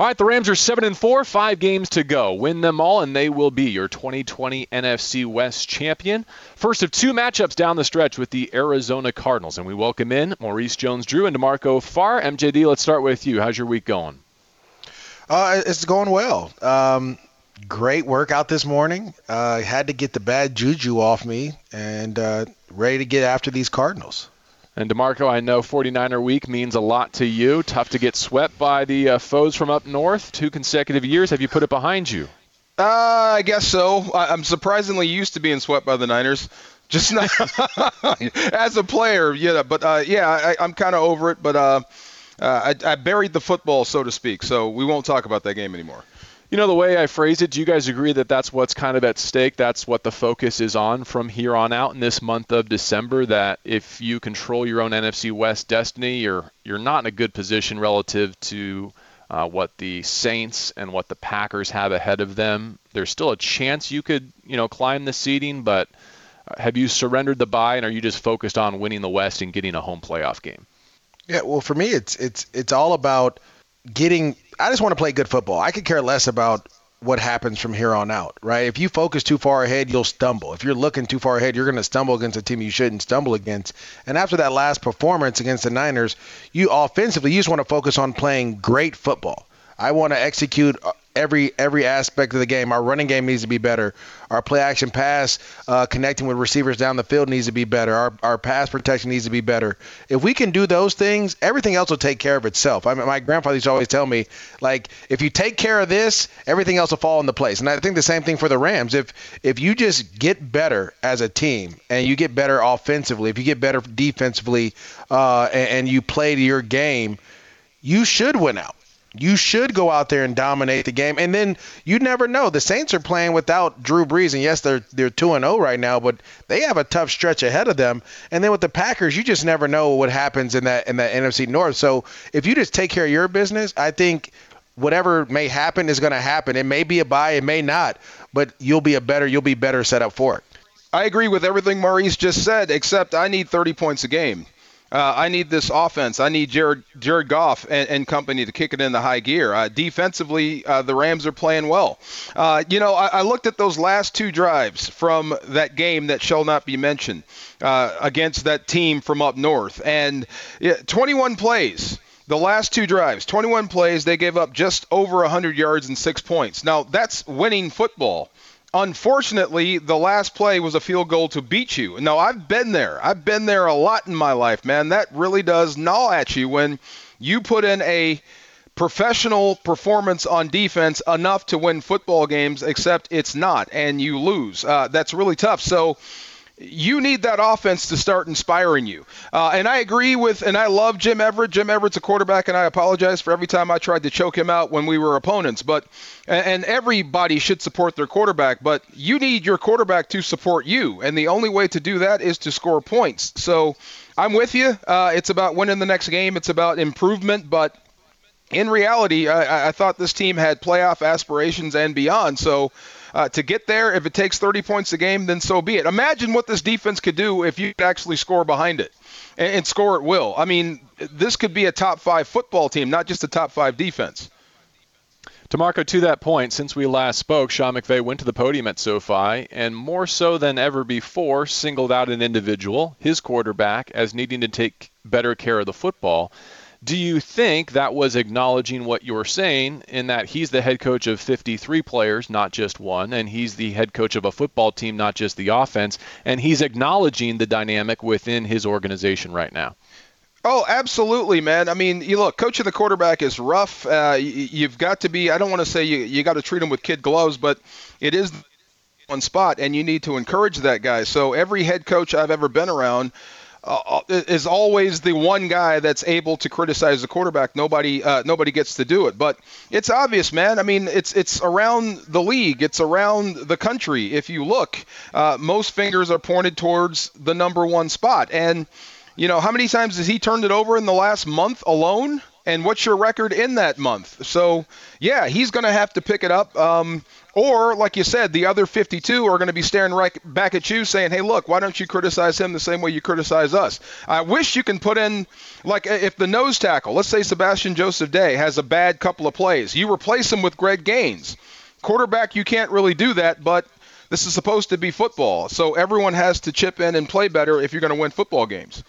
All right, the Rams are seven and four, five games to go. Win them all, and they will be your 2020 NFC West champion. First of two matchups down the stretch with the Arizona Cardinals, and we welcome in Maurice Jones-Drew and DeMarco Farr. MJD, let's start with you. How's your week going? Uh, it's going well. Um, great workout this morning. Uh, had to get the bad juju off me, and uh, ready to get after these Cardinals. And DeMarco, I know 49er week means a lot to you. Tough to get swept by the uh, foes from up north. Two consecutive years. Have you put it behind you? Uh, I guess so. I'm surprisingly used to being swept by the Niners. Just not as a player, yeah. But uh, yeah, I, am kind of over it. But uh, uh, I, I buried the football, so to speak. So we won't talk about that game anymore. You know, the way I phrase it, do you guys agree that that's what's kind of at stake? That's what the focus is on from here on out in this month of December. That if you control your own NFC West destiny, you're you're not in a good position relative to uh, what the Saints and what the Packers have ahead of them. There's still a chance you could, you know, climb the seeding, but uh, have you surrendered the bye and are you just focused on winning the West and getting a home playoff game? Yeah, well, for me, it's it's it's all about getting I just want to play good football. I could care less about what happens from here on out, right? If you focus too far ahead, you'll stumble. If you're looking too far ahead, you're going to stumble against a team you shouldn't stumble against. And after that last performance against the Niners, you offensively, you just want to focus on playing great football. I want to execute uh, every every aspect of the game. Our running game needs to be better. Our play action pass uh, connecting with receivers down the field needs to be better. Our, our pass protection needs to be better. If we can do those things, everything else will take care of itself. I mean, my grandfather used to always tell me, like, if you take care of this, everything else will fall into place. And I think the same thing for the Rams. If if you just get better as a team and you get better offensively, if you get better defensively, uh, and, and you play to your game, you should win out you should go out there and dominate the game. And then you never know. The Saints are playing without Drew Brees, and yes, they're they're two and zero oh right now, but they have a tough stretch ahead of them. And then with the Packers, you just never know what happens in that in that NFC North. So if you just take care of your business, I think whatever may happen is going to happen. It may be a bye, it may not, but you'll be a better you'll be better set up for it. I agree with everything Maurice just said, except I need 30 points a game. Uh, I need this offense. I need Jared Jared Goff and, and company to kick it in the high gear. Uh, defensively, uh, the Rams are playing well. Uh, you know, I, I, looked at those last two drives from that game that shall not be mentioned uh, against that team from up north, and yeah, 21 plays. The last two drives, 21 plays, they gave up just over 100 yards and six points. Now, that's winning football. Unfortunately, the last play was a field goal to beat you. Now, I've been there. I've been there a lot in my life, man. That really does gnaw at you when you put in a professional performance on defense enough to win football games, except it's not, and you lose. Uh, that's really tough. So, you need that offense to start inspiring you. Uh, and I agree with, and I love Jim Everett. Jim Everett's a quarterback, and I apologize for every time I tried to choke him out when we were opponents. But and everybody should support their quarterback, but you need your quarterback to support you, and the only way to do that is to score points. So I'm with you. Uh, it's about winning the next game. It's about improvement, but in reality, I, I thought this team had playoff aspirations and beyond. So uh, to get there. If it takes 30 points a game, then so be it. Imagine what this defense could do if you could actually score behind it and, and score at will. I mean, this could be a top five football team, not just a top five defense. DeMarco, to that point, since we last spoke, Sean McVay went to the podium at SoFi and more so than ever before singled out an individual, his quarterback, as needing to take better care of the football. Do you think that was acknowledging what you're saying in that he's the head coach of 53 players, not just one, and he's the head coach of a football team, not just the offense, and he's acknowledging the dynamic within his organization right now? Oh, absolutely, man. I mean, you look, coaching the quarterback is rough. Uh, you, have got to be, I don't want to say you, you got to treat him with kid gloves, but it is one spot, and you need to encourage that guy. So every head coach I've ever been around, uh, uh, is always the one guy that's able to criticize the quarterback. Nobody, uh, nobody gets to do it. But it's obvious, man. I mean, it's it's around the league, it's around the country. If you look, uh, most fingers are pointed towards the number one spot. And you know, how many times has he turned it over in the last month alone? And what's your record in that month? So, yeah, he's going to have to pick it up. Um, or, like you said, the other 52 are going to be staring right back at you saying, hey, look, why don't you criticize him the same way you criticize us? I wish you can put in, like, if the nose tackle, let's say Sebastian Joseph Day has a bad couple of plays, you replace him with Greg Gaines. Quarterback, you can't really do that, but this is supposed to be football. So everyone has to chip in and play better if you're going to win football games.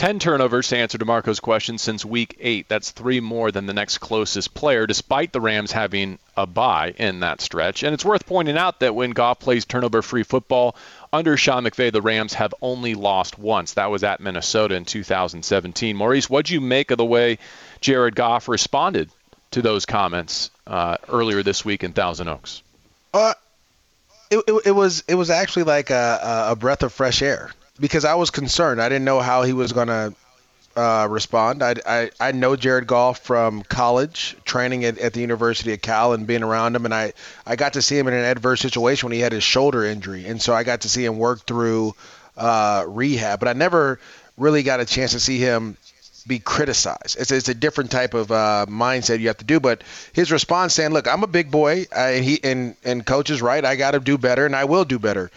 10 turnovers to answer DeMarco's question since week eight. That's three more than the next closest player, despite the Rams having a bye in that stretch. And it's worth pointing out that when Goff plays turnover free football, under Sean McVay, the Rams have only lost once. That was at Minnesota in 2017. Maurice, what'd you make of the way Jared Goff responded to those comments uh, earlier this week in Thousand Oaks? Uh, it, it, it was it was actually like a, a breath of fresh air because I was concerned. I didn't know how he was going to uh, respond. I, I, I know Jared Goff from college, training at, at the University of Cal and being around him, and I, I got to see him in an adverse situation when he had his shoulder injury, and so I got to see him work through uh, rehab. But I never really got a chance to see him be criticized. It's, it's a different type of uh, mindset you have to do. But his response saying, "Look, I'm a big boy, I, he and and coach is right. I got to do better, and I will do better."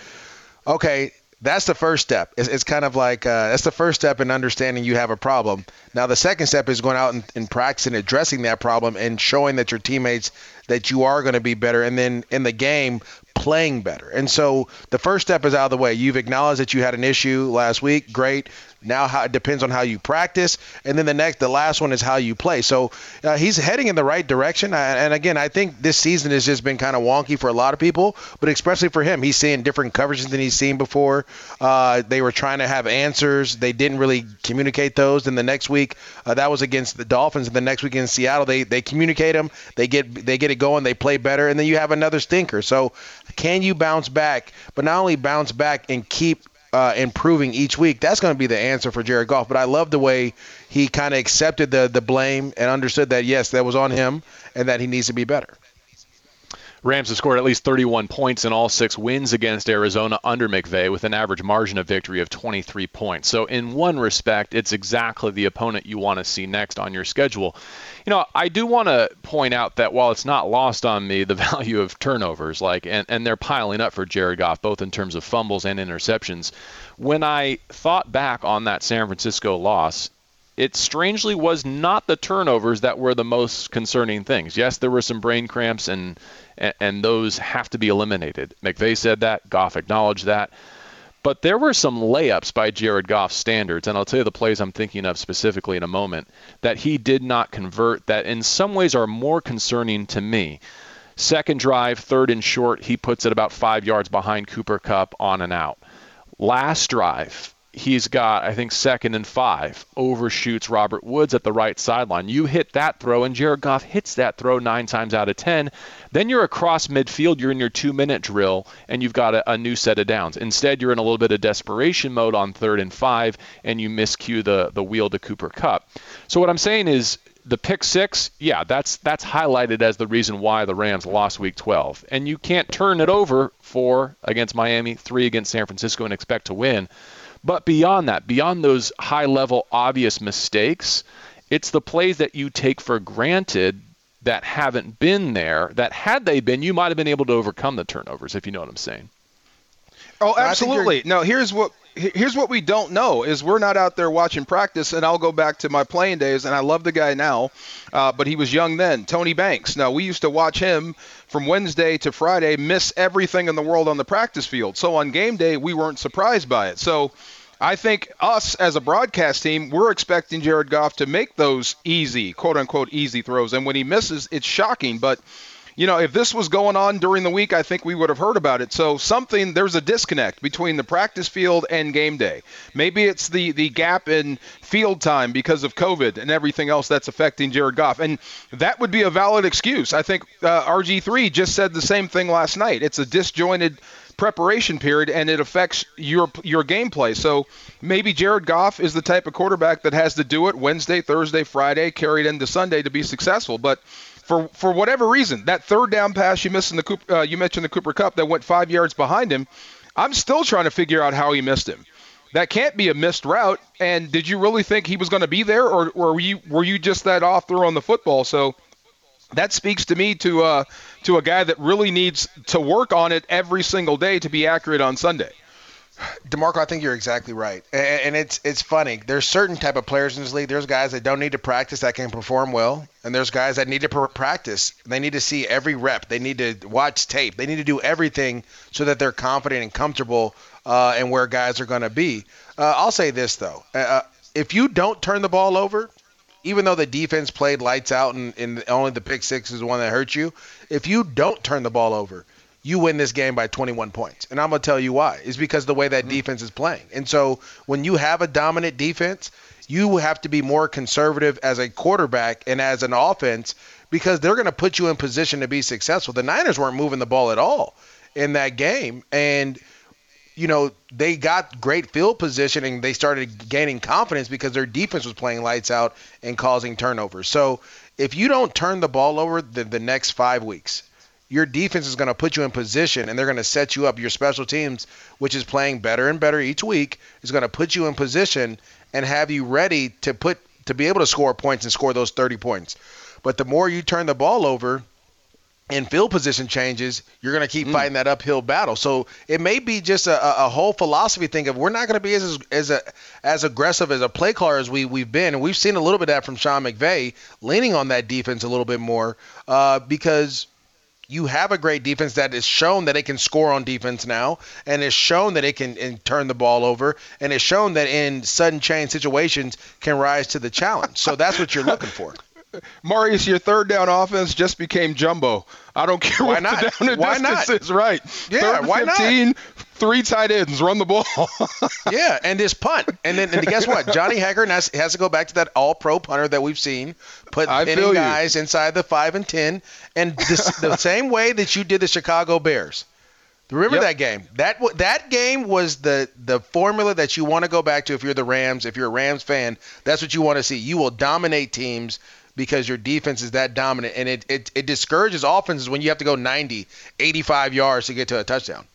Okay, that's the first step. It's, it's kind of like uh, that's the first step in understanding you have a problem. Now the second step is going out and, and practicing addressing that problem and showing that your teammates that you are going to be better, and then in the game playing better. And so the first step is out of the way. You've acknowledged that you had an issue last week. Great. Now how, it depends on how you practice, and then the next, the last one is how you play. So uh, he's heading in the right direction. And again, I think this season has just been kind of wonky for a lot of people, but especially for him, he's seeing different coverages than he's seen before. Uh, they were trying to have answers, they didn't really communicate those. Then the next week, uh, that was against the Dolphins, and the next week in Seattle, they they communicate them, they get they get it going, they play better, and then you have another stinker. So can you bounce back? But not only bounce back and keep uh, improving each week, that's going to be the answer for Jared Goff. But I love the way he kind of accepted the the blame and understood that yes, that was on him and that he needs to be better. Rams have scored at least 31 points in all six wins against Arizona under McVay with an average margin of victory of 23 points. So, in one respect, it's exactly the opponent you want to see next on your schedule. You know, I do want to point out that while it's not lost on me the value of turnovers, like, and, and they're piling up for Jared Goff, both in terms of fumbles and interceptions. When I thought back on that San Francisco loss, it strangely was not the turnovers that were the most concerning things. Yes, there were some brain cramps, and and, and those have to be eliminated. McVay said that. Goff acknowledged that. But there were some layups by Jared Goff's standards, and I'll tell you the plays I'm thinking of specifically in a moment, that he did not convert that in some ways are more concerning to me. Second drive, third and short, he puts it about five yards behind Cooper Kupp on and out. Last drive, he's got, I think, second and five, overshoots Robert Woods at the right sideline. You hit that throw, and Jared Goff hits that throw nine times out of ten. Then you're across midfield, you're in your two minute drill, and you've got a, a, new set of downs. Instead, you're in a little bit of desperation mode on third and five, and you miscue the, the wheel to Cooper Kupp. So, what I'm saying is, the pick six, yeah, that's that's highlighted as the reason why the Rams lost Week 12, and you can't turn it over four against Miami, three against San Francisco, and expect to win. But beyond that, beyond those high level obvious mistakes, it's the plays that you take for granted that haven't been there that had they been, you might have been able to overcome the turnovers, if you know what I'm saying. Oh, absolutely. No, here's what here's what we don't know is we're not out there watching practice and i'll go back to my playing days and i love the guy now uh, but he was young then tony banks now we used to watch him from wednesday to friday miss everything in the world on the practice field so on game day we weren't surprised by it so I think us as a broadcast team, we're expecting Jared Goff to make those easy, quote unquote, easy throws. And when he misses, it's shocking. But you know, if this was going on during the week, I think we would have heard about it. So something there's a disconnect between the practice field and game day. Maybe it's the the gap in field time because of COVID and everything else that's affecting Jared Goff, and that would be a valid excuse. I think uh, RG3 just said the same thing last night. It's a disjointed preparation period and it affects your your gameplay. So maybe Jared Goff is the type of quarterback that has to do it Wednesday, Thursday, Friday, carried into Sunday to be successful. But for for whatever reason, that third down pass you missed in the Cooper, uh, you mentioned the Cooper Kupp that went five yards behind him. I'm still trying to figure out how he missed him. That can't be a missed route. And did you really think he was going to be there, or, or were you were you just that off throw on the football? So that speaks to me to uh, to a guy that really needs to work on it every single day to be accurate on Sunday. DeMarco, I think you're exactly right, and it's it's funny. There's certain type of players in this league. There's guys that don't need to practice that can perform well, and there's guys that need to practice. They need to see every rep. They need to watch tape. They need to do everything so that they're confident and comfortable uh, and where guys are going to be. Uh, I'll say this though: uh, uh, if you don't turn the ball over, even though the defense played lights out and, and only the pick six is the one that hurt you, if you don't turn the ball over, you win this game by 21 points. And I'm going to tell you why. It's because the way that mm-hmm. defense is playing. And so when you have a dominant defense, you have to be more conservative as a quarterback and as an offense because they're going to put you in position to be successful. The Niners weren't moving the ball at all in that game. And you know, they got great field position and they started gaining confidence because their defense was playing lights out and causing turnovers. So if you don't turn the ball over the, the next five weeks, your defense is going to put you in position and they're going to set you up. Your special teams, which is playing better and better each week, is going to put you in position and have you ready to put to be able to score points and score those 30 points. But the more you turn the ball over and field position changes, you're going to keep mm. fighting that uphill battle. So it may be just a, a whole philosophy thing of we're not going to be as as a, as aggressive as a play caller as we we've been, and we've seen a little bit of that from Sean McVay leaning on that defense a little bit more uh, because you have a great defense that is shown that it can score on defense now, and it's shown that it can turn the ball over, and it's shown that in sudden change situations can rise to the challenge. So that's what you're looking for. Maurice, your third down offense just became jumbo. I don't care why what not? the down and why distance not? is. Right. Yeah. Third why 15, not? Three tight ends, run the ball. yeah, and this punt, and then and guess what? Johnny Hekker has, has to go back to that All-Pro punter that we've seen, put any guys inside the five and ten, and this, the same way that you did the Chicago Bears. Remember yep. that game? That that game was the the formula that you want to go back to if you're the Rams. If you're a Rams fan, that's what you want to see. You will dominate teams because your defense is that dominant, and it, it, it discourages offenses when you have to go 90, 85 yards to get to a touchdown.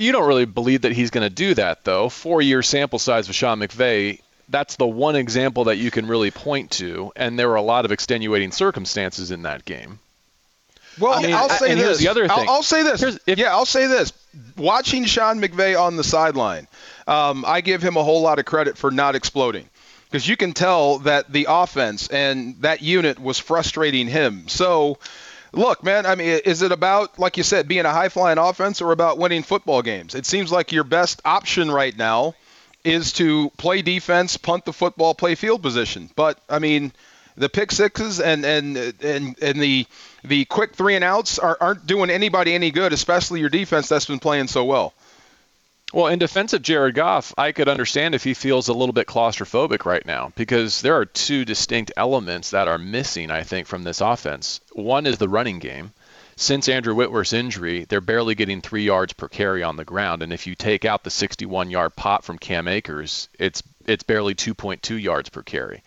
You don't really believe that he's going to do that, though. Four year sample size with Sean McVay, that's the one example that you can really point to, and there were a lot of extenuating circumstances in that game. Well, I mean, I'll say this. the other thing. I'll, I'll say this. If, yeah, I'll say this. Watching Sean McVay on the sideline, um, I give him a whole lot of credit for not exploding because you can tell that the offense and that unit was frustrating him. So, look, man, I mean, is it about, like you said, being a high flying offense or about winning football games? It seems like your best option right now is to play defense, punt the football, play field position. But, I mean, the pick sixes and and and, and the the quick three and outs are, aren't doing anybody any good, especially your defense that's been playing so well. Well, in defense of Jared Goff, I could understand if he feels a little bit claustrophobic right now because there are two distinct elements that are missing, I think, from this offense. One is the running game. Since Andrew Whitworth's injury, they're barely getting three yards per carry on the ground, and if you take out the 61-yard pop from Cam Akers, it's it's barely 2.2 yards per carry.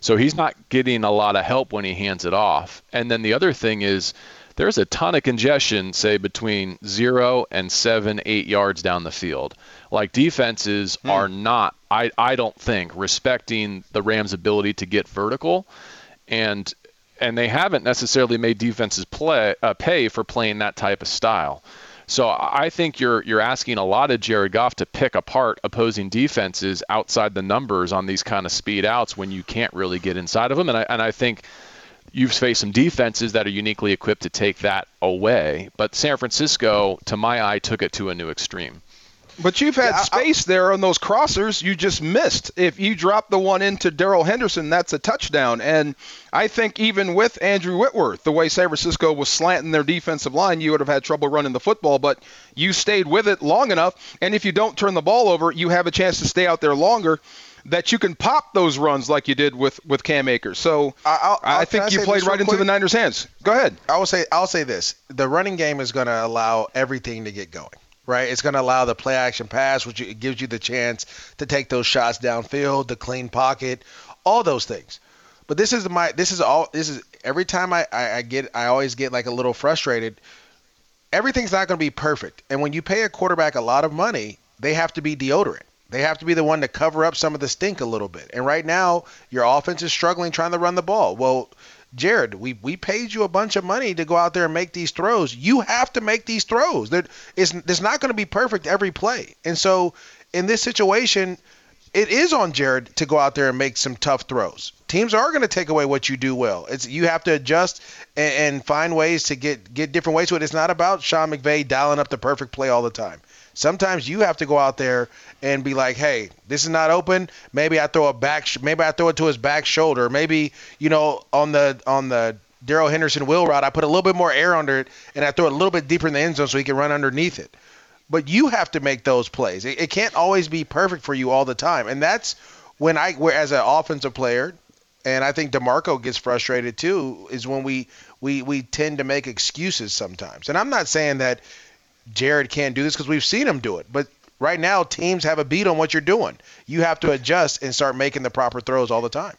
So he's not getting a lot of help when he hands it off. And then the other thing is there's a ton of congestion, say between zero and seven, eight yards down the field. Like defenses mm. are not, I, I don't think, respecting the Rams' ability to get vertical, and and they haven't necessarily made defenses play uh, pay for playing that type of style. So I think you're you're asking a lot of Jared Goff to pick apart opposing defenses outside the numbers on these kind of speed outs when you can't really get inside of them. And I and I think you've faced some defenses that are uniquely equipped to take that away. But San Francisco, to my eye, took it to a new extreme. But you've had yeah, space I, there on those crossers. You just missed. If you drop the one into Darrell Henderson, that's a touchdown. And I think even with Andrew Whitworth, the way San Francisco was slanting their defensive line, you would have had trouble running the football. But you stayed with it long enough. And if you don't turn the ball over, you have a chance to stay out there longer that you can pop those runs like you did with with Cam Akers. So I'll, I'll, i think you played right into the Niners' hands. Go ahead. I will say I'll say this: the running game is going to allow everything to get going. Right, it's going to allow the play action pass, which gives you the chance to take those shots downfield, the clean pocket, all those things. But this is my this is all this is every time I, I, I get I always get like a little frustrated. Everything's not going to be perfect, and when you pay a quarterback a lot of money, they have to be deodorant. They have to be the one to cover up some of the stink a little bit. And right now, your offense is struggling trying to run the ball. Well, Jared, we, we paid you a bunch of money to go out there and make these throws. You have to make these throws. There, it's, it's not going to be perfect every play. And so in this situation, it is on Jared to go out there and make some tough throws. Teams are going to take away what you do well. It's you have to adjust and, and find ways to get get different ways to it. It's not about Sean McVay dialing up the perfect play all the time. Sometimes you have to go out there and be like, "Hey, this is not open. Maybe I throw a back. Maybe I throw it to his back shoulder. Maybe you know on the on the Darrell Henderson wheel route, I put a little bit more air under it and I throw it a little bit deeper in the end zone so he can run underneath it. But you have to make those plays. It, it can't always be perfect for you all the time, and that's when I, where as an offensive player, and I think DeMarco gets frustrated too, is when we we we tend to make excuses sometimes. And I'm not saying that Jared can't do this because we've seen him do it. But right now, teams have a beat on what you're doing. You have to adjust and start making the proper throws all the time.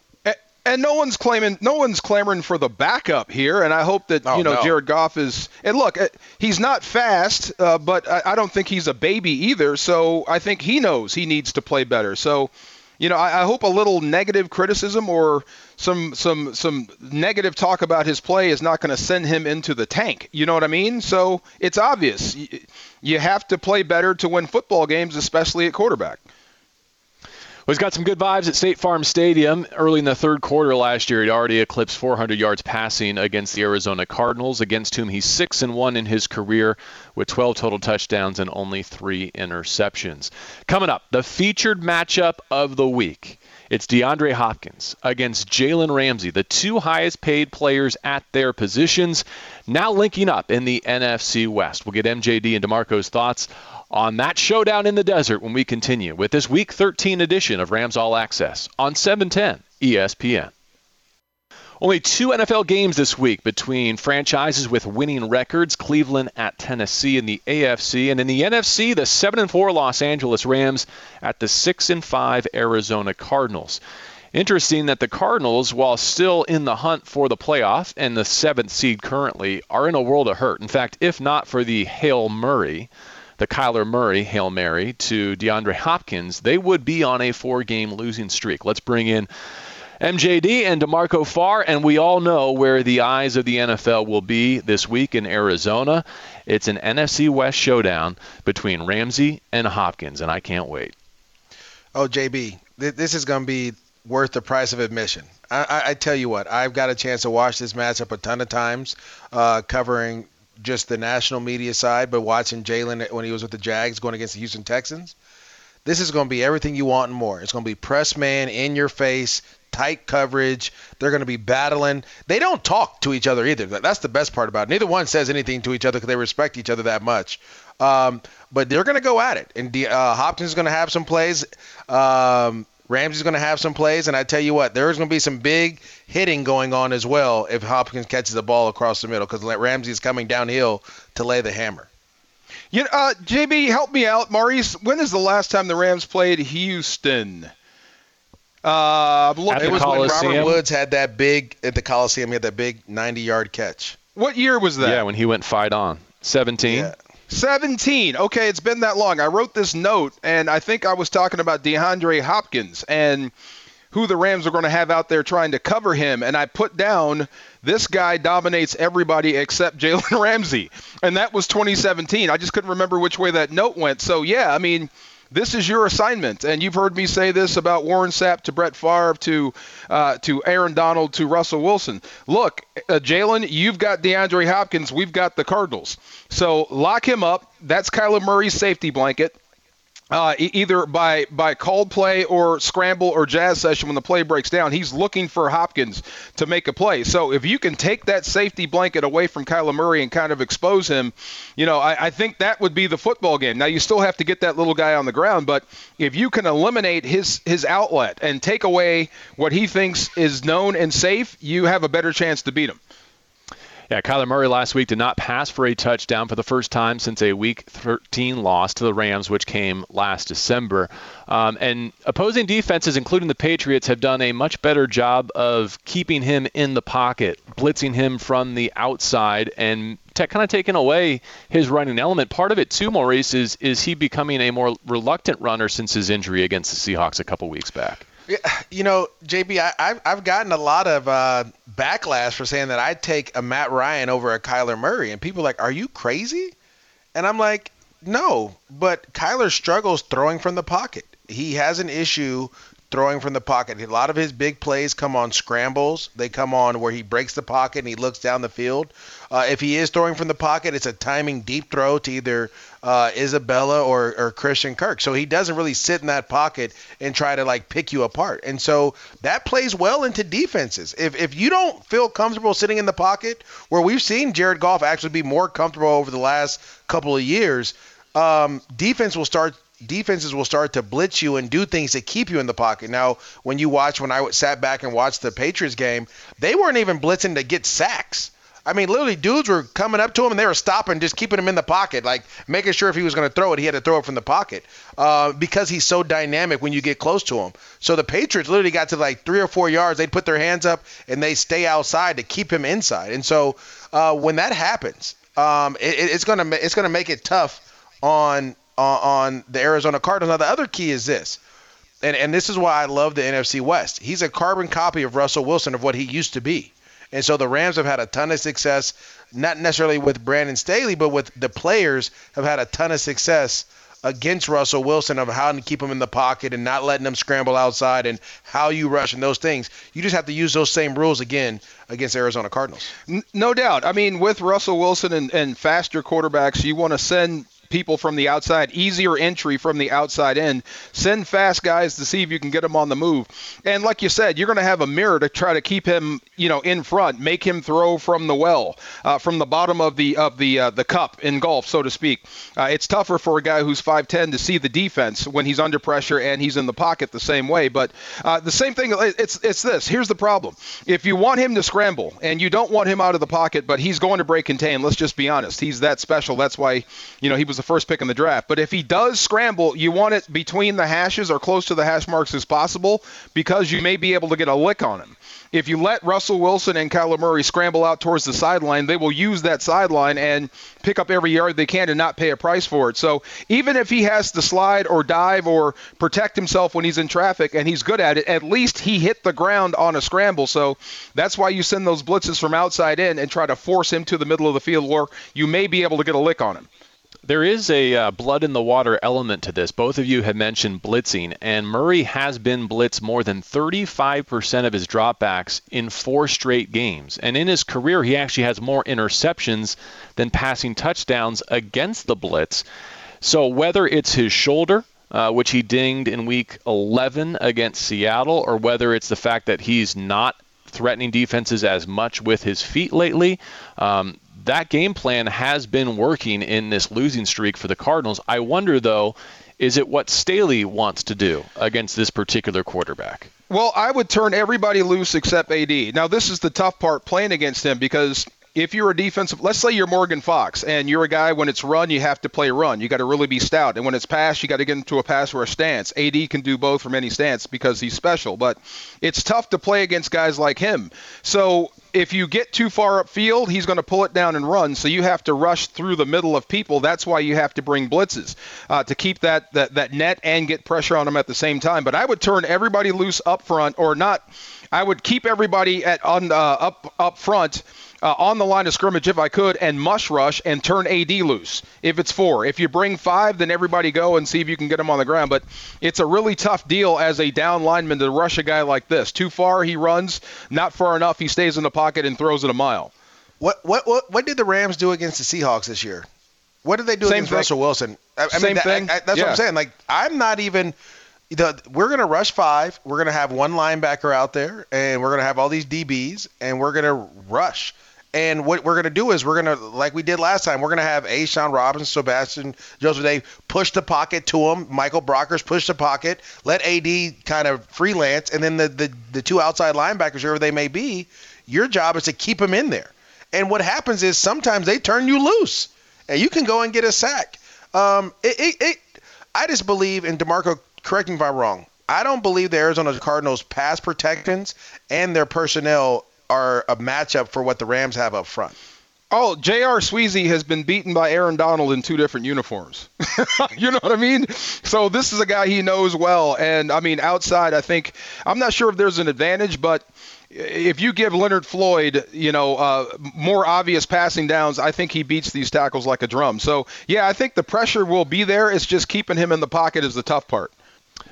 And no one's claiming, no one's clamoring for the backup here. And I hope that oh, you know no. Jared Goff is. And look, uh, he's not fast, uh, but I, I, don't think he's a baby either. So I think he knows he needs to play better. So, you know, I, I hope a little negative criticism or some some some negative talk about his play is not going to send him into the tank. You know what I mean? So it's obvious you have to play better to win football games, especially at quarterback. Well, he's got some good vibes at State Farm Stadium. Early in the third quarter last year, he'd already eclipsed 400 yards passing against the Arizona Cardinals, against whom he's six and one in his career with 12 total touchdowns and only three interceptions. Coming up, the featured matchup of the week. It's DeAndre Hopkins against Jalen Ramsey, the two highest paid players at their positions, now linking up in the NFC West. We'll get MJD and DeMarco's thoughts on that showdown in the desert when we continue with this Week 13 edition of Rams All Access on 710 ESPN. Only two NFL games this week between franchises with winning records Cleveland at Tennessee in the AFC, and in the NFC, the 7 and 4 Los Angeles Rams at the 6 and 5 Arizona Cardinals. Interesting that the Cardinals, while still in the hunt for the playoff and the seventh seed currently, are in a world of hurt. In fact, if not for the Hale Murray, the Kyler Murray Hail Mary to DeAndre Hopkins, they would be on a four game losing streak. Let's bring in MJD and DeMarco Farr, and we all know where the eyes of the NFL will be this week in Arizona. It's an NFC West showdown between Ramsey and Hopkins, and I can't wait. Oh, JB, this is going to be worth the price of admission. I, I, I, tell you what, I've got a chance to watch this matchup a ton of times, uh, covering just the national media side, but watching Jalen when he was with the Jags going against the Houston Texans. This is going to be everything you want and more. It's going to be press man in your face, tight coverage. They're going to be battling. They don't talk to each other either. That's the best part about it. Neither one says anything to each other because they respect each other that much. Um, but they're going to go at it. And uh, Hopkins is going to have some plays. Um, Ramsey's going to have some plays, and I tell you what, there's going to be some big hitting going on as well if Hopkins catches the ball across the middle because Ramsey is coming downhill to lay the hammer. You know, uh, JB, help me out, Maurice. When is the last time the Rams played Houston? Uh, look, it was Coliseum. when Robert Woods had that big at the Coliseum. He had that big 90-yard catch. What year was that? Yeah, when he went fight on. 17. Yeah. 17. Okay, it's been that long. I wrote this note, and I think I was talking about DeAndre Hopkins and who the Rams are going to have out there trying to cover him. And I put down this guy dominates everybody except Jalen Ramsey. And that was 2017. I just couldn't remember which way that note went. So, yeah, I mean – this is your assignment. And you've heard me say this about Warren Sapp to Brett Favre to uh, to Aaron Donald to Russell Wilson. Look, uh, Jalen, you've got DeAndre Hopkins. We've got the Cardinals. So lock him up. That's Kyler Murray's safety blanket uh, either by by called play or scramble or jazz session when the play breaks down. He's looking for Hopkins to make a play. So if you can take that safety blanket away from Kyler Murray and kind of expose him, you know, I, I think that would be the football game. Now you still have to get that little guy on the ground, but if you can eliminate his his outlet and take away what he thinks is known and safe, you have a better chance to beat him. Yeah, Kyler Murray last week did not pass for a touchdown for the first time since a Week 13 loss to the Rams, which came last December. Um, and opposing defenses, including the Patriots, have done a much better job of keeping him in the pocket, blitzing him from the outside, and kind of taking away his running element. Part of it too, Maurice, is is he becoming a more reluctant runner since his injury against the Seahawks a couple weeks back. You know, JB, I, have I've gotten a lot of uh, backlash for saying that I'd take a Matt Ryan over a Kyler Murray, and people are like, "Are you crazy?" And I'm like, "No," but Kyler struggles throwing from the pocket. He has an issue throwing from the pocket. A lot of his big plays come on scrambles. They come on where he breaks the pocket and he looks down the field. Uh, if he is throwing from the pocket, it's a timing deep throw to either uh, Isabella or, or Christian Kirk. So he doesn't really sit in that pocket and try to like pick you apart. And so that plays well into defenses. If, if you don't feel comfortable sitting in the pocket, where we've seen Jared Goff actually be more comfortable over the last couple of years, um, defense will start defenses will start to blitz you and do things to keep you in the pocket. Now, when you watch, when I sat back and watched the Patriots game, they weren't even blitzing to get sacks. I mean, literally, dudes were coming up to him and they were stopping, just keeping him in the pocket, like making sure if he was going to throw it, he had to throw it from the pocket uh, because he's so dynamic when you get close to him. So the Patriots literally got to like three or four yards. They'd put their hands up and they stay outside to keep him inside. And so uh, when that happens, um, it, it's gonna it's gonna make it tough on on the Arizona Cardinals. Now, the other key is this, and, and this is why I love the NFC West. He's a carbon copy of Russell Wilson of what he used to be. And so the Rams have had a ton of success, not necessarily with Brandon Staley, but with the players have had a ton of success against Russell Wilson of how to keep him in the pocket and not letting him scramble outside and how you rush and those things. You just have to use those same rules again against Arizona Cardinals. No doubt. I mean, with Russell Wilson and, and faster quarterbacks, you want to send people from the outside, easier entry from the outside in. Send fast guys to see if you can get them on the move. And like you said, you're going to have a mirror to try to keep him, you know, in front, make him throw from the well, uh, from the bottom of the of the uh, the cup in golf, so to speak. Uh, it's tougher for a guy who's 5'10 to see the defense when he's under pressure and he's in the pocket the same way. But uh, the same thing, it's it's this. Here's the problem: if you want him to scramble and you don't want him out of the pocket, but he's going to break contain. Let's just be honest. He's that special. That's why, you know, he was the first pick in the draft. But if he does scramble, you want it between the hashes or close to the hash marks as possible because you may be able to get a lick on him. If you let Russell Wilson and Kyler Murray scramble out towards the sideline, they will use that sideline and pick up every yard they can and not pay a price for it. So even if he has to slide or dive or protect himself when he's in traffic and he's good at it, at least he hit the ground on a scramble. So that's why you send those blitzes from outside in and try to force him to the middle of the field where you may be able to get a lick on him. There is a uh, blood in the water element to this. Both of you have mentioned blitzing, and Murray has been blitzed more than 35% of his dropbacks in four straight games. And in his career, he actually has more interceptions than passing touchdowns against the blitz. So whether it's his shoulder, uh, which he dinged in week 11 against Seattle, or whether it's the fact that he's not threatening defenses as much with his feet lately. Um, that game plan has been working in this losing streak for the Cardinals. I wonder, though, is it what Staley wants to do against this particular quarterback? Well, I would turn everybody loose except AD. Now, this is the tough part playing against him because if you're a defensive, let's say you're Morgan Fox and you're a guy when it's run, you have to play run. You got to really be stout. And when it's pass, you got to get into a pass or a stance. AD can do both from any stance because he's special, but it's tough to play against guys like him. So if you get too far upfield, he's going to pull it down and run. So you have to rush through the middle of people. That's why you have to bring blitzes uh, to keep that, that that net and get pressure on them at the same time. But I would turn everybody loose up front, or not. I would keep everybody at on uh, up up front uh, on the line of scrimmage if I could and mush rush and turn AD loose if it's four. If you bring five, then everybody go and see if you can get him on the ground. But it's a really tough deal as a down lineman to rush a guy like this. Too far, he runs. Not far enough, he stays in the pocket and throws it a mile. What what what, what did the Rams do against the Seahawks this year? What did they do Same against thing. Russell Wilson? I, I Same mean, that, thing. I, that's yeah. what I'm saying. Like I'm not even. The, we're going to rush five. We're going to have one linebacker out there, and we're going to have all these DBs, and we're going to rush. And what we're going to do is we're going to, like we did last time, we're going to have A'Shawn Robinson, Sebastian Joseph Day push the pocket to him. Michael Brockers push the pocket. Let AD kind of freelance. And then the, the, the two outside linebackers, whoever they may be, your job is to keep them in there. And what happens is sometimes they turn you loose and you can go and get a sack. Um, it, it, it, I just believe, and DeMarco, correct me if I'm wrong, I don't believe the Arizona Cardinals pass protections and their personnel are a matchup for what the Rams have up front. Oh, J.R. Sweezy has been beaten by Aaron Donald in two different uniforms. you know what I mean? So this is a guy he knows well. And, I mean, outside, I think, I'm not sure if there's an advantage, but if you give Leonard Floyd, you know, uh, more obvious passing downs, I think he beats these tackles like a drum. So, yeah, I think the pressure will be there. It's just keeping him in the pocket is the tough part.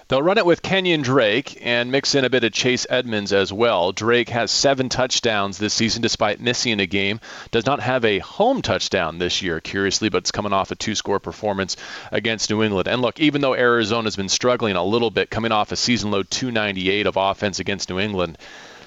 They'll run it with Kenyon Drake and mix in a bit of Chase Edmonds as well. Drake has seven touchdowns this season despite missing a game. Does not have a home touchdown this year, curiously, but it's coming off a two score performance against New England. And look, even though Arizona's been struggling a little bit, coming off a season low 298 of offense against New England,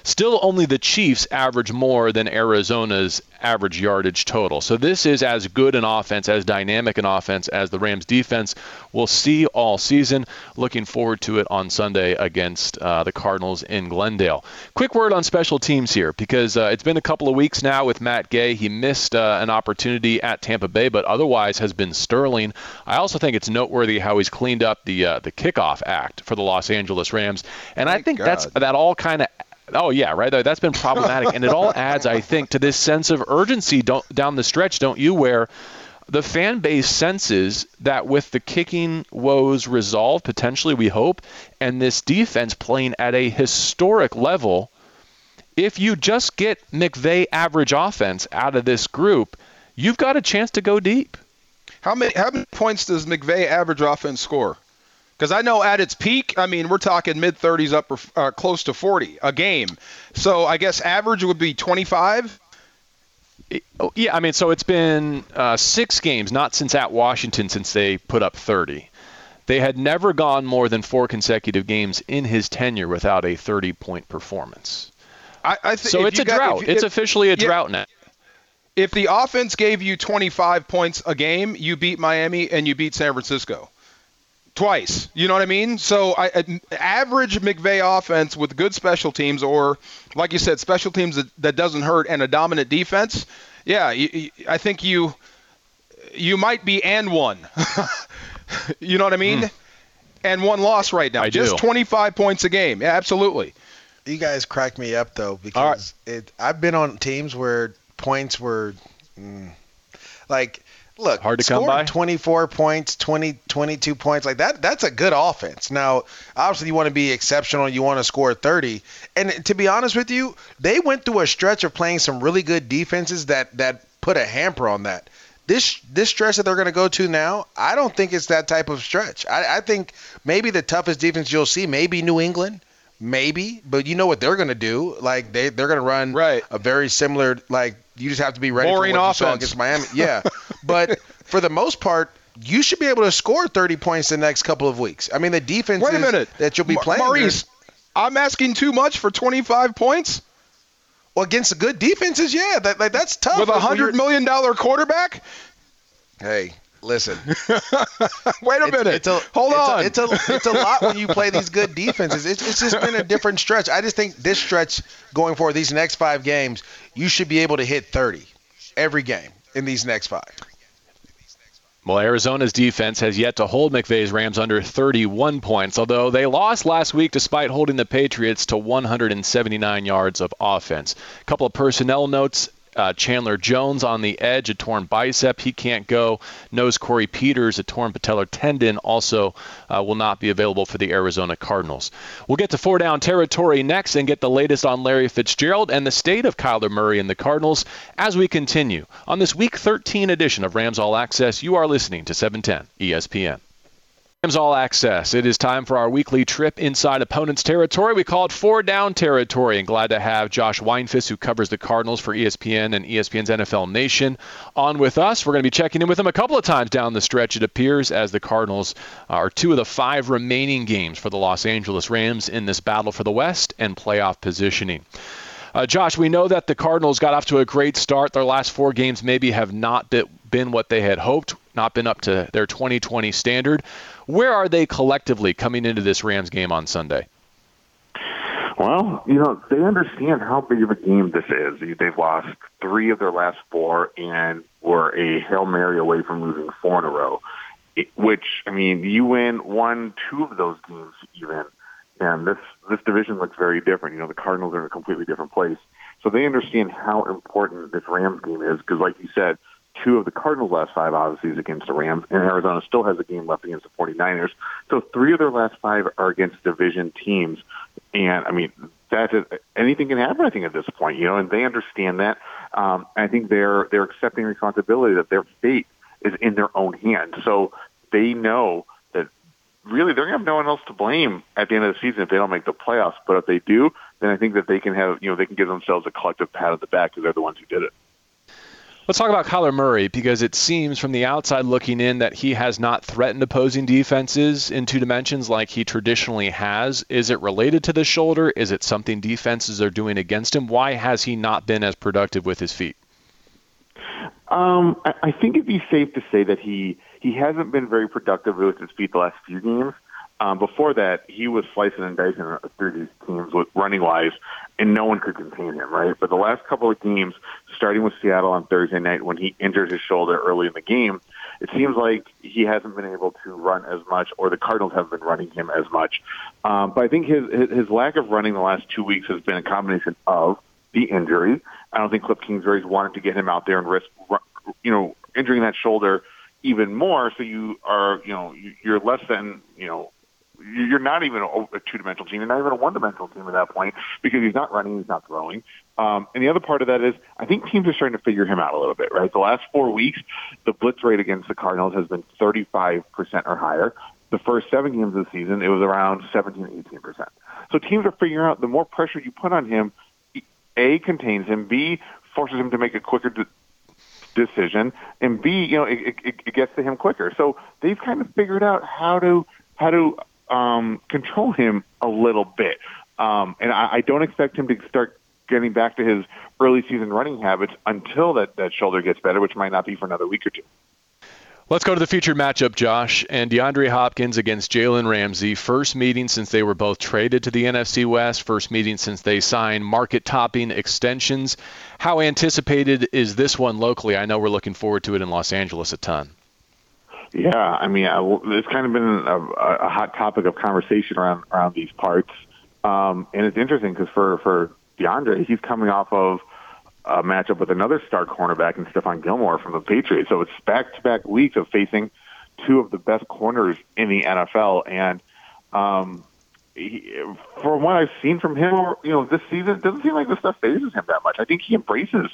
Still, only the Chiefs average more than Arizona's average yardage total. So this is as good an offense, as dynamic an offense as the Rams defense will see all season. Looking forward to it on Sunday against uh, the Cardinals in Glendale. Quick word on special teams here because uh, it's been a couple of weeks now with Matt Gay. He missed uh, an opportunity at Tampa Bay, but otherwise has been sterling. I also think it's noteworthy how he's cleaned up the uh, the kickoff act for the Los Angeles Rams, and Thank I think God. that's that all kind of Oh yeah, right. That's been problematic, and it all adds, I think, to this sense of urgency down the stretch, don't you? Where the fan base senses that with the kicking woes resolved, potentially we hope, and this defense playing at a historic level, if you just get McVay average offense out of this group, you've got a chance to go deep. How many how many points does McVay average offense score? Because I know at its peak, I mean, we're talking mid 30s, up uh, close to 40 a game. So I guess average would be 25. Oh, yeah, I mean, so it's been uh, six games, not since at Washington, since they put up 30. They had never gone more than four consecutive games in his tenure without a 30 point performance. I, I th- so it's a got, drought. If, it's if, officially a yeah, drought now. If the offense gave you 25 points a game, you beat Miami and you beat San Francisco twice. You know what I mean? So I, average McVay offense with good special teams, or like you said, special teams that, that doesn't hurt and a dominant defense. Yeah, you, I think you you might be and one. you know what I mean? Mm. And one loss right now. I Just do. 25 points a game. Yeah, absolutely. You guys crack me up though because right. it. I've been on teams where points were mm, like look, hard to come by. 24 points, 20, 22 points, like that. That's a good offense. Now, obviously, you want to be exceptional. You want to score 30. And to be honest with you, they went through a stretch of playing some really good defenses that that put a hamper on that. This this stretch that they're going to go to now, I don't think it's that type of stretch. I, I think maybe the toughest defense you'll see, maybe New England maybe, but you know what they're going to do. Like they they're going to run right. a very similar like you just have to be ready Boring for what offense. you saw against Miami. Yeah, but for the most part, you should be able to score 30 points the next couple of weeks. I mean, the defense Wait a minute. that you'll be playing. Maurice, I'm asking too much for 25 points. Well, against the good defenses, yeah, that, like, that's tough. With a hundred million dollar quarterback. Hey, Listen. Wait a minute. It's, it's a, Hold it's on. A, it's a it's a lot when you play these good defenses. It's, it's just been a different stretch. I just think this stretch going forward, these next five games, you should be able to hit 30 every game in these next five. Well, Arizona's defense has yet to hold McVay's Rams under 31 points, although they lost last week despite holding the Patriots to 179 yards of offense. A couple of personnel notes uh, Chandler Jones on the edge, a torn bicep. He can't go. Nose Corey Peters, a torn patellar tendon, also uh, will not be available for the Arizona Cardinals. We'll get to four down territory next and get the latest on Larry Fitzgerald and the state of Kyler Murray and the Cardinals as we continue. On this Week 13 edition of Rams All Access, you are listening to 710 ESPN. Rams All Access. It is time for our weekly trip inside opponent's territory. We call it four down territory, and glad to have Josh Weinfuss, who covers the Cardinals for ESPN and ESPN's NFL Nation, on with us. We're going to be checking in with him a couple of times down the stretch, it appears, as the Cardinals are two of the five remaining games for the Los Angeles Rams in this battle for the West and playoff positioning. Uh, Josh, we know that the Cardinals got off to a great start. Their last four games maybe have not been what they had hoped, not been up to their 2020 standard. Where are they collectively coming into this Rams game on Sunday? Well, you know, they understand how big of a game this is. They've lost three of their last four and were a Hail Mary away from losing four in a row. which, I mean, you win one, two of those games even, and this this division looks very different. You know, the Cardinals are in a completely different place. So they understand how important this Rams game is because, like you said, two of the Cardinals' last five is against the Rams, and Arizona still has a game left against the 49ers. So three of their last five are against division teams. And, I mean, that is, anything can happen, I think, at this point, you know, and they understand that. Um, I think they're, they're accepting responsibility that their fate is in their own hands. So they know that really they're going to have no one else to blame at the end of the season if they don't make the playoffs. But if they do, then I think that they can have, you know, they can give themselves a collective pat on the back because they're the ones who did it. Let's talk about Kyler Murray because it seems from the outside looking in that he has not threatened opposing defenses in two dimensions like he traditionally has. Is it related to the shoulder? Is it something defenses are doing against him? Why has he not been as productive with his feet? Um, I, I think it'd be safe to say that he he hasn't been very productive with his feet the last few games. Um, before that, he was slicing and dicing through these teams with running wise, and no one could contain him, right? But the last couple of games, starting with Seattle on Thursday night when he injured his shoulder early in the game, it seems like he hasn't been able to run as much, or the Cardinals haven't been running him as much. Um, but I think his his lack of running the last two weeks has been a combination of the injury. I don't think Cliff Kingsbury's wanted to get him out there and risk, you know, injuring that shoulder even more. So you are, you know, you're less than, you know, you're not even a two-dimensional team. You're not even a one-dimensional team at that point because he's not running, he's not throwing. Um, and the other part of that is I think teams are starting to figure him out a little bit, right? The last four weeks, the blitz rate against the Cardinals has been 35% or higher. The first seven games of the season, it was around 17, 18%. So teams are figuring out the more pressure you put on him, A, contains him, B, forces him to make a quicker de- decision, and B, you know, it, it, it gets to him quicker. So they've kind of figured out how to how to um, control him a little bit. Um, and I, I don't expect him to start getting back to his early season running habits until that, that shoulder gets better, which might not be for another week or two. Let's go to the featured matchup, Josh, and DeAndre Hopkins against Jalen Ramsey. First meeting since they were both traded to the NFC West. First meeting since they signed market-topping extensions. How anticipated is this one locally? I know we're looking forward to it in Los Angeles a ton. Yeah, I mean, I, it's kind of been a, a hot topic of conversation around around these parts, um, and it's interesting because for for DeAndre, he's coming off of a matchup with another star cornerback in Stephon Gilmore from the Patriots. So it's back to back weeks of facing two of the best corners in the NFL, and um, he, from what I've seen from him, you know, this season, it doesn't seem like this stuff phases him that much. I think he embraces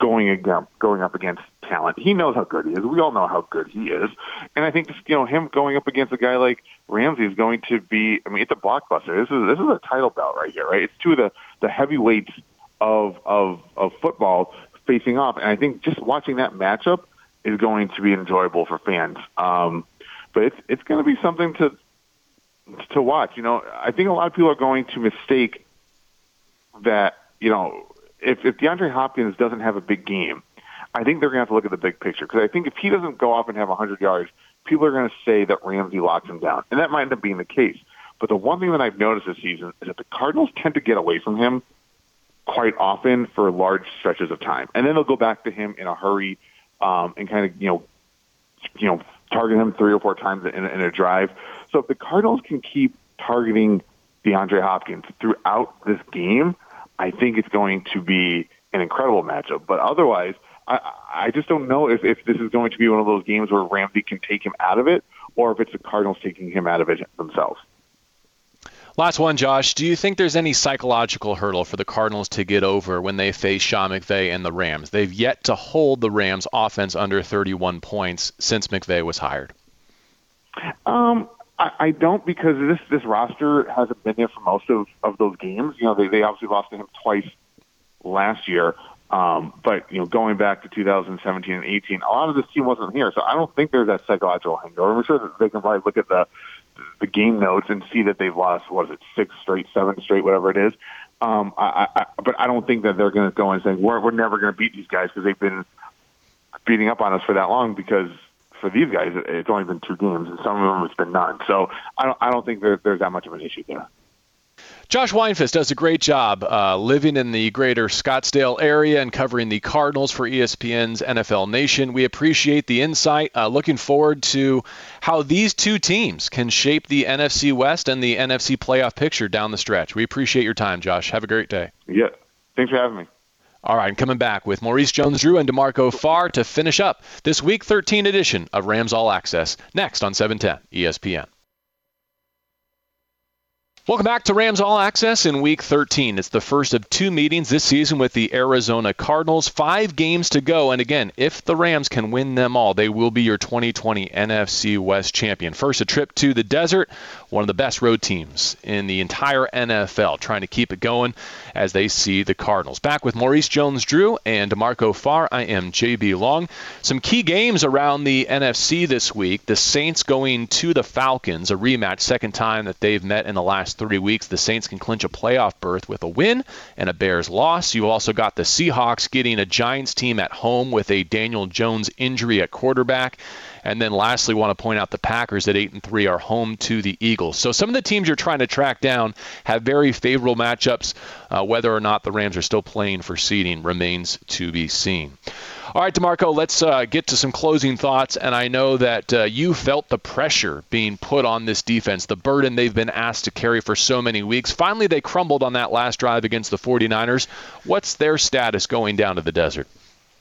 going against, going up against talent. He knows how good he is. We all know how good he is, and I think just you know him going up against a guy like Ramsey is going to be. I mean, it's a blockbuster. This is this is a title bout right here, right? It's two of the the heavyweights of of of football facing off, and I think just watching that matchup is going to be enjoyable for fans. Um, but it's it's going to be something to to watch. You know, I think a lot of people are going to mistake that. You know, if if DeAndre Hopkins doesn't have a big game, I think they're going to have to look at the big picture because I think if he doesn't go off and have 100 yards, people are going to say that Ramsey locks him down, and that might end up being the case. But the one thing that I've noticed this season is that the Cardinals tend to get away from him quite often for large stretches of time, and then they'll go back to him in a hurry um, and kind of you know, you know, target him three or four times in, in a drive. So if the Cardinals can keep targeting DeAndre Hopkins throughout this game, I think it's going to be an incredible matchup. But otherwise, I, I just don't know if, if this is going to be one of those games where Ramsey can take him out of it, or if it's the Cardinals taking him out of it themselves. Last one, Josh. Do you think there's any psychological hurdle for the Cardinals to get over when they face Sean McVay and the Rams? They've yet to hold the Rams' offense under 31 points since McVay was hired. Um, I, I don't because this this roster hasn't been there for most of of those games. You know, they they obviously lost to him twice last year. Um, but you know, going back to 2017 and 18, a lot of this team wasn't here, so I don't think there's that psychological hangover. I'm sure that they can probably look at the the game notes and see that they've lost what is it six straight, seven straight, whatever it is. Um, I, I, but I don't think that they're going to go and say we're we're never going to beat these guys because they've been beating up on us for that long. Because for these guys, it's only been two games, and some of them it's been none. So I don't I don't think there, there's that much of an issue there. Josh Weinfuss does a great job uh, living in the greater Scottsdale area and covering the Cardinals for ESPN's NFL Nation. We appreciate the insight. Uh, looking forward to how these two teams can shape the NFC West and the NFC playoff picture down the stretch. We appreciate your time, Josh. Have a great day. Yeah. Thanks for having me. All right, coming back with Maurice Jones-Drew and DeMarco Farr to finish up this Week 13 edition of Rams All Access. Next on 710 ESPN. Welcome back to Rams All Access in Week 13. It's the first of two meetings this season with the Arizona Cardinals. Five games to go, and again, if the Rams can win them all, they will be your 2020 NFC West champion. First, a trip to the desert, one of the best road teams in the entire NFL, trying to keep it going as they see the Cardinals. Back with Maurice Jones-Drew and DeMarco Farr. I am JB Long. Some key games around the NFC this week. The Saints going to the Falcons, a rematch, second time that they've met in the last three weeks, the Saints can clinch a playoff berth with a win and a Bears loss. You've also got the Seahawks getting a Giants team at home with a Daniel Jones injury at quarterback. And then lastly, want to point out the Packers at 8 and 3 are home to the Eagles. So some of the teams you're trying to track down have very favorable matchups. Uh, whether or not the Rams are still playing for seeding remains to be seen. All right, DeMarco, let's uh, get to some closing thoughts. And I know that uh, you felt the pressure being put on this defense, the burden they've been asked to carry for so many weeks. Finally, they crumbled on that last drive against the 49ers. What's their status going down to the desert?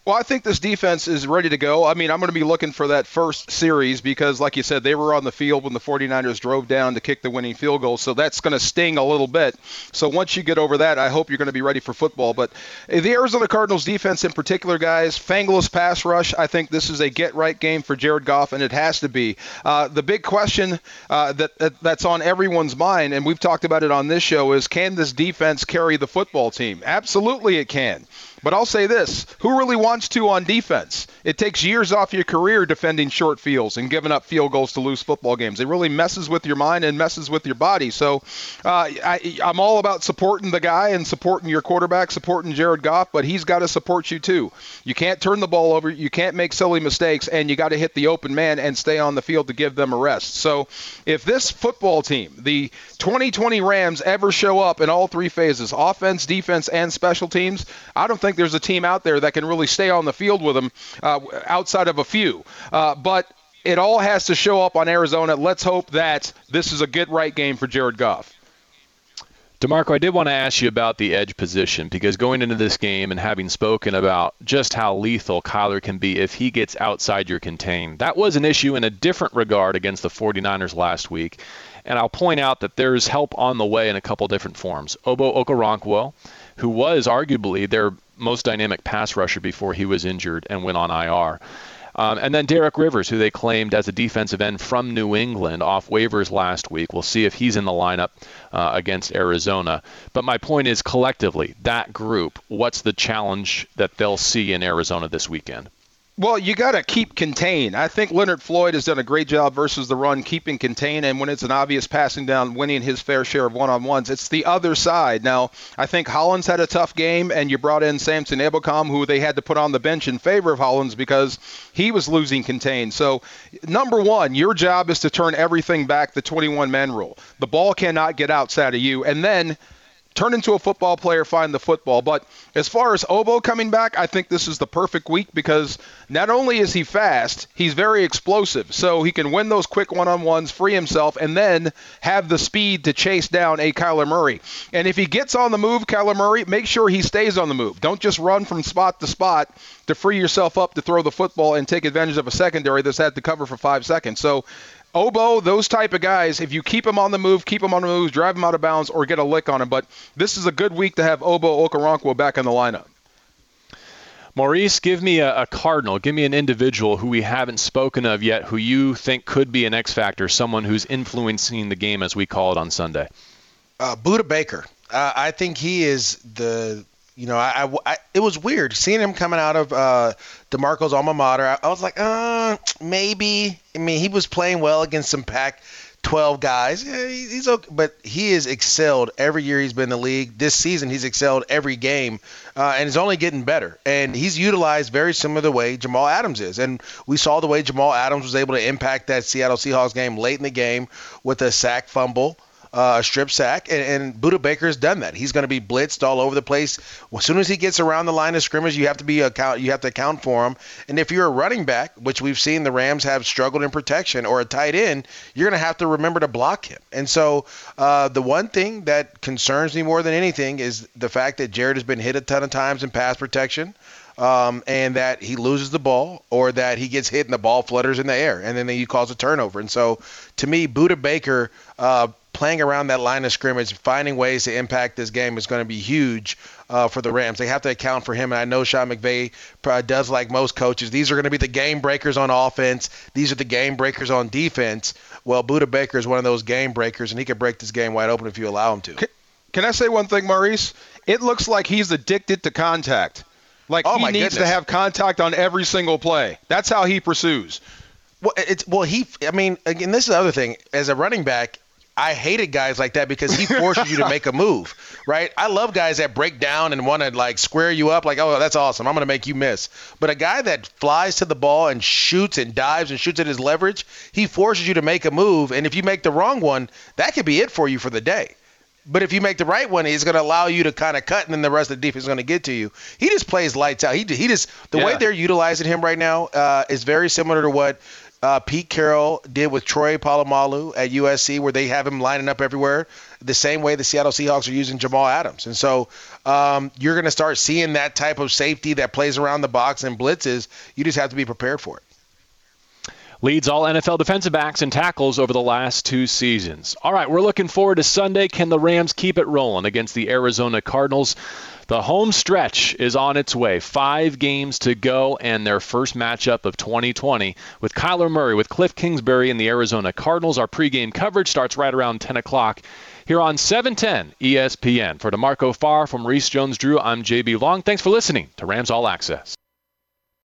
Well, I think this defense is ready to go. I mean, I'm going to be looking for that first series because, like you said, they were on the field when the 49ers drove down to kick the winning field goal. So that's going to sting a little bit. So once you get over that, I hope you're going to be ready for football. But the Arizona Cardinals defense in particular, guys, Fangless pass rush. I think this is a get right game for Jared Goff, and it has to be. Uh, the big question uh, that, that that's on everyone's mind, and we've talked about it on this show, is can this defense carry the football team? Absolutely, it can. But I'll say this who really wants to on defense? It takes years off your career defending short fields and giving up field goals to lose football games. It really messes with your mind and messes with your body. So uh, I, I'm all about supporting the guy and supporting your quarterback, supporting Jared Goff, but he's got to support you too. You can't turn the ball over, you can't make silly mistakes, and you got to hit the open man and stay on the field to give them a rest. So if this football team, the 2020 Rams, ever show up in all three phases offense, defense, and special teams I don't think think there's a team out there that can really stay on the field with them uh, outside of a few. Uh, but it all has to show up on Arizona. Let's hope that this is a get right game for Jared Goff. DeMarco, I did want to ask you about the edge position because going into this game and having spoken about just how lethal Kyler can be if he gets outside your contain, that was an issue in a different regard against the 49ers last week. And I'll point out that there's help on the way in a couple different forms. Obo Okoronkwo, who was arguably their most dynamic pass rusher before he was injured and went on IR. Um, and then Derek Rivers, who they claimed as a defensive end from New England off waivers last week. We'll see if he's in the lineup uh, against Arizona. But my point is, collectively, that group, what's the challenge that they'll see in Arizona this weekend? Well, you got to keep contained. I think Leonard Floyd has done a great job versus the run, keeping contained. And when it's an obvious passing down, winning his fair share of one on ones, it's the other side. Now, I think Hollins had a tough game, and you brought in Samson Ebukam, who they had to put on the bench in favor of Hollins because he was losing contained. So, number one, your job is to turn everything back the 21 man rule. The ball cannot get outside of you. And then turn into a football player, find the football. But as far as Obo coming back, I think this is the perfect week because not only is he fast, he's very explosive. So he can win those quick one on ones, free himself, and then have the speed to chase down a Kyler Murray. And if he gets on the move, Kyler Murray, make sure he stays on the move. Don't just run from spot to spot to free yourself up to throw the football and take advantage of a secondary that's had to cover for five seconds. So Ogbo, those type of guys, if you keep them on the move, keep them on the move, drive them out of bounds, or get a lick on them. But this is a good week to have Ogbo Okoronkwo back in the lineup. Maurice, give me a, a, cardinal. Give me an individual who we haven't spoken of yet, who you think could be an X factor, someone who's influencing the game as we call it on Sunday. Uh, Budda Baker. Uh, I think he is the you know, I, I, I, it was weird seeing him coming out of uh, DeMarco's alma mater. I, I was like, uh, maybe. I mean, he was playing well against some Pac-12 guys. Yeah, he, he's okay, but he has excelled every year he's been in the league. This season, he's excelled every game, uh, and is only getting better. And he's utilized very similar to the way Jamal Adams is. And we saw the way Jamal Adams was able to impact that Seattle Seahawks game late in the game with a sack fumble uh, a strip sack, and, and Budda Baker's done that. He's going to be blitzed all over the place. As soon as he gets around the line of scrimmage, you have to be account you have to account for him. And if you're a running back, which we've seen the Rams have struggled in protection, or a tight end, you're going to have to remember to block him. And so uh, the one thing that concerns me more than anything is the fact that Jared has been hit a ton of times in pass protection um, and that he loses the ball or that he gets hit and the ball flutters in the air and then he calls a turnover. And so to me, Budda Baker uh, playing around that line of scrimmage, finding ways to impact this game is going to be huge uh, for the Rams. They have to account for him, and I know Sean McVay does like most coaches. These are going to be the game breakers on offense. These are the game breakers on defense. Well, Budda Baker is one of those game breakers, and he could break this game wide open if you allow him to. Can, can I say one thing, Maurice? It looks like he's addicted to contact. Like oh, he needs goodness. to have contact on every single play. That's how he pursues. Well, it's well he. I mean, again, this is the other thing. As a running back, I hated guys like that because he forces you to make a move, right? I love guys that break down and want to like square you up, like, oh, that's awesome. I'm going to make you miss. But a guy that flies to the ball and shoots and dives and shoots at his leverage, he forces you to make a move. And if you make the wrong one, that could be it for you for the day. But if you make the right one, he's going to allow you to kind of cut, and then the rest of the defense is going to get to you. He just plays lights out. He he just the Yeah. way they're utilizing him right now uh, is very similar to what uh, Pete Carroll did with Troy Polamalu at USC, where they have him lining up everywhere. The same way the Seattle Seahawks are using Jamal Adams, and so um, you're going to start seeing that type of safety that plays around the box and blitzes. You just have to be prepared for it. Leads all NFL defensive backs and tackles over the last two seasons. All right, we're looking forward to Sunday. Can the Rams keep it rolling against the Arizona Cardinals? The home stretch is on its way. Five games to go, and their first matchup of 2020 with Kyler Murray, with Cliff Kingsbury and the Arizona Cardinals. Our pregame coverage starts right around 10 o'clock here on 710 ESPN. For DeMarco Farr from Reese Jones Drew, I'm JB Long. Thanks for listening to Rams All Access.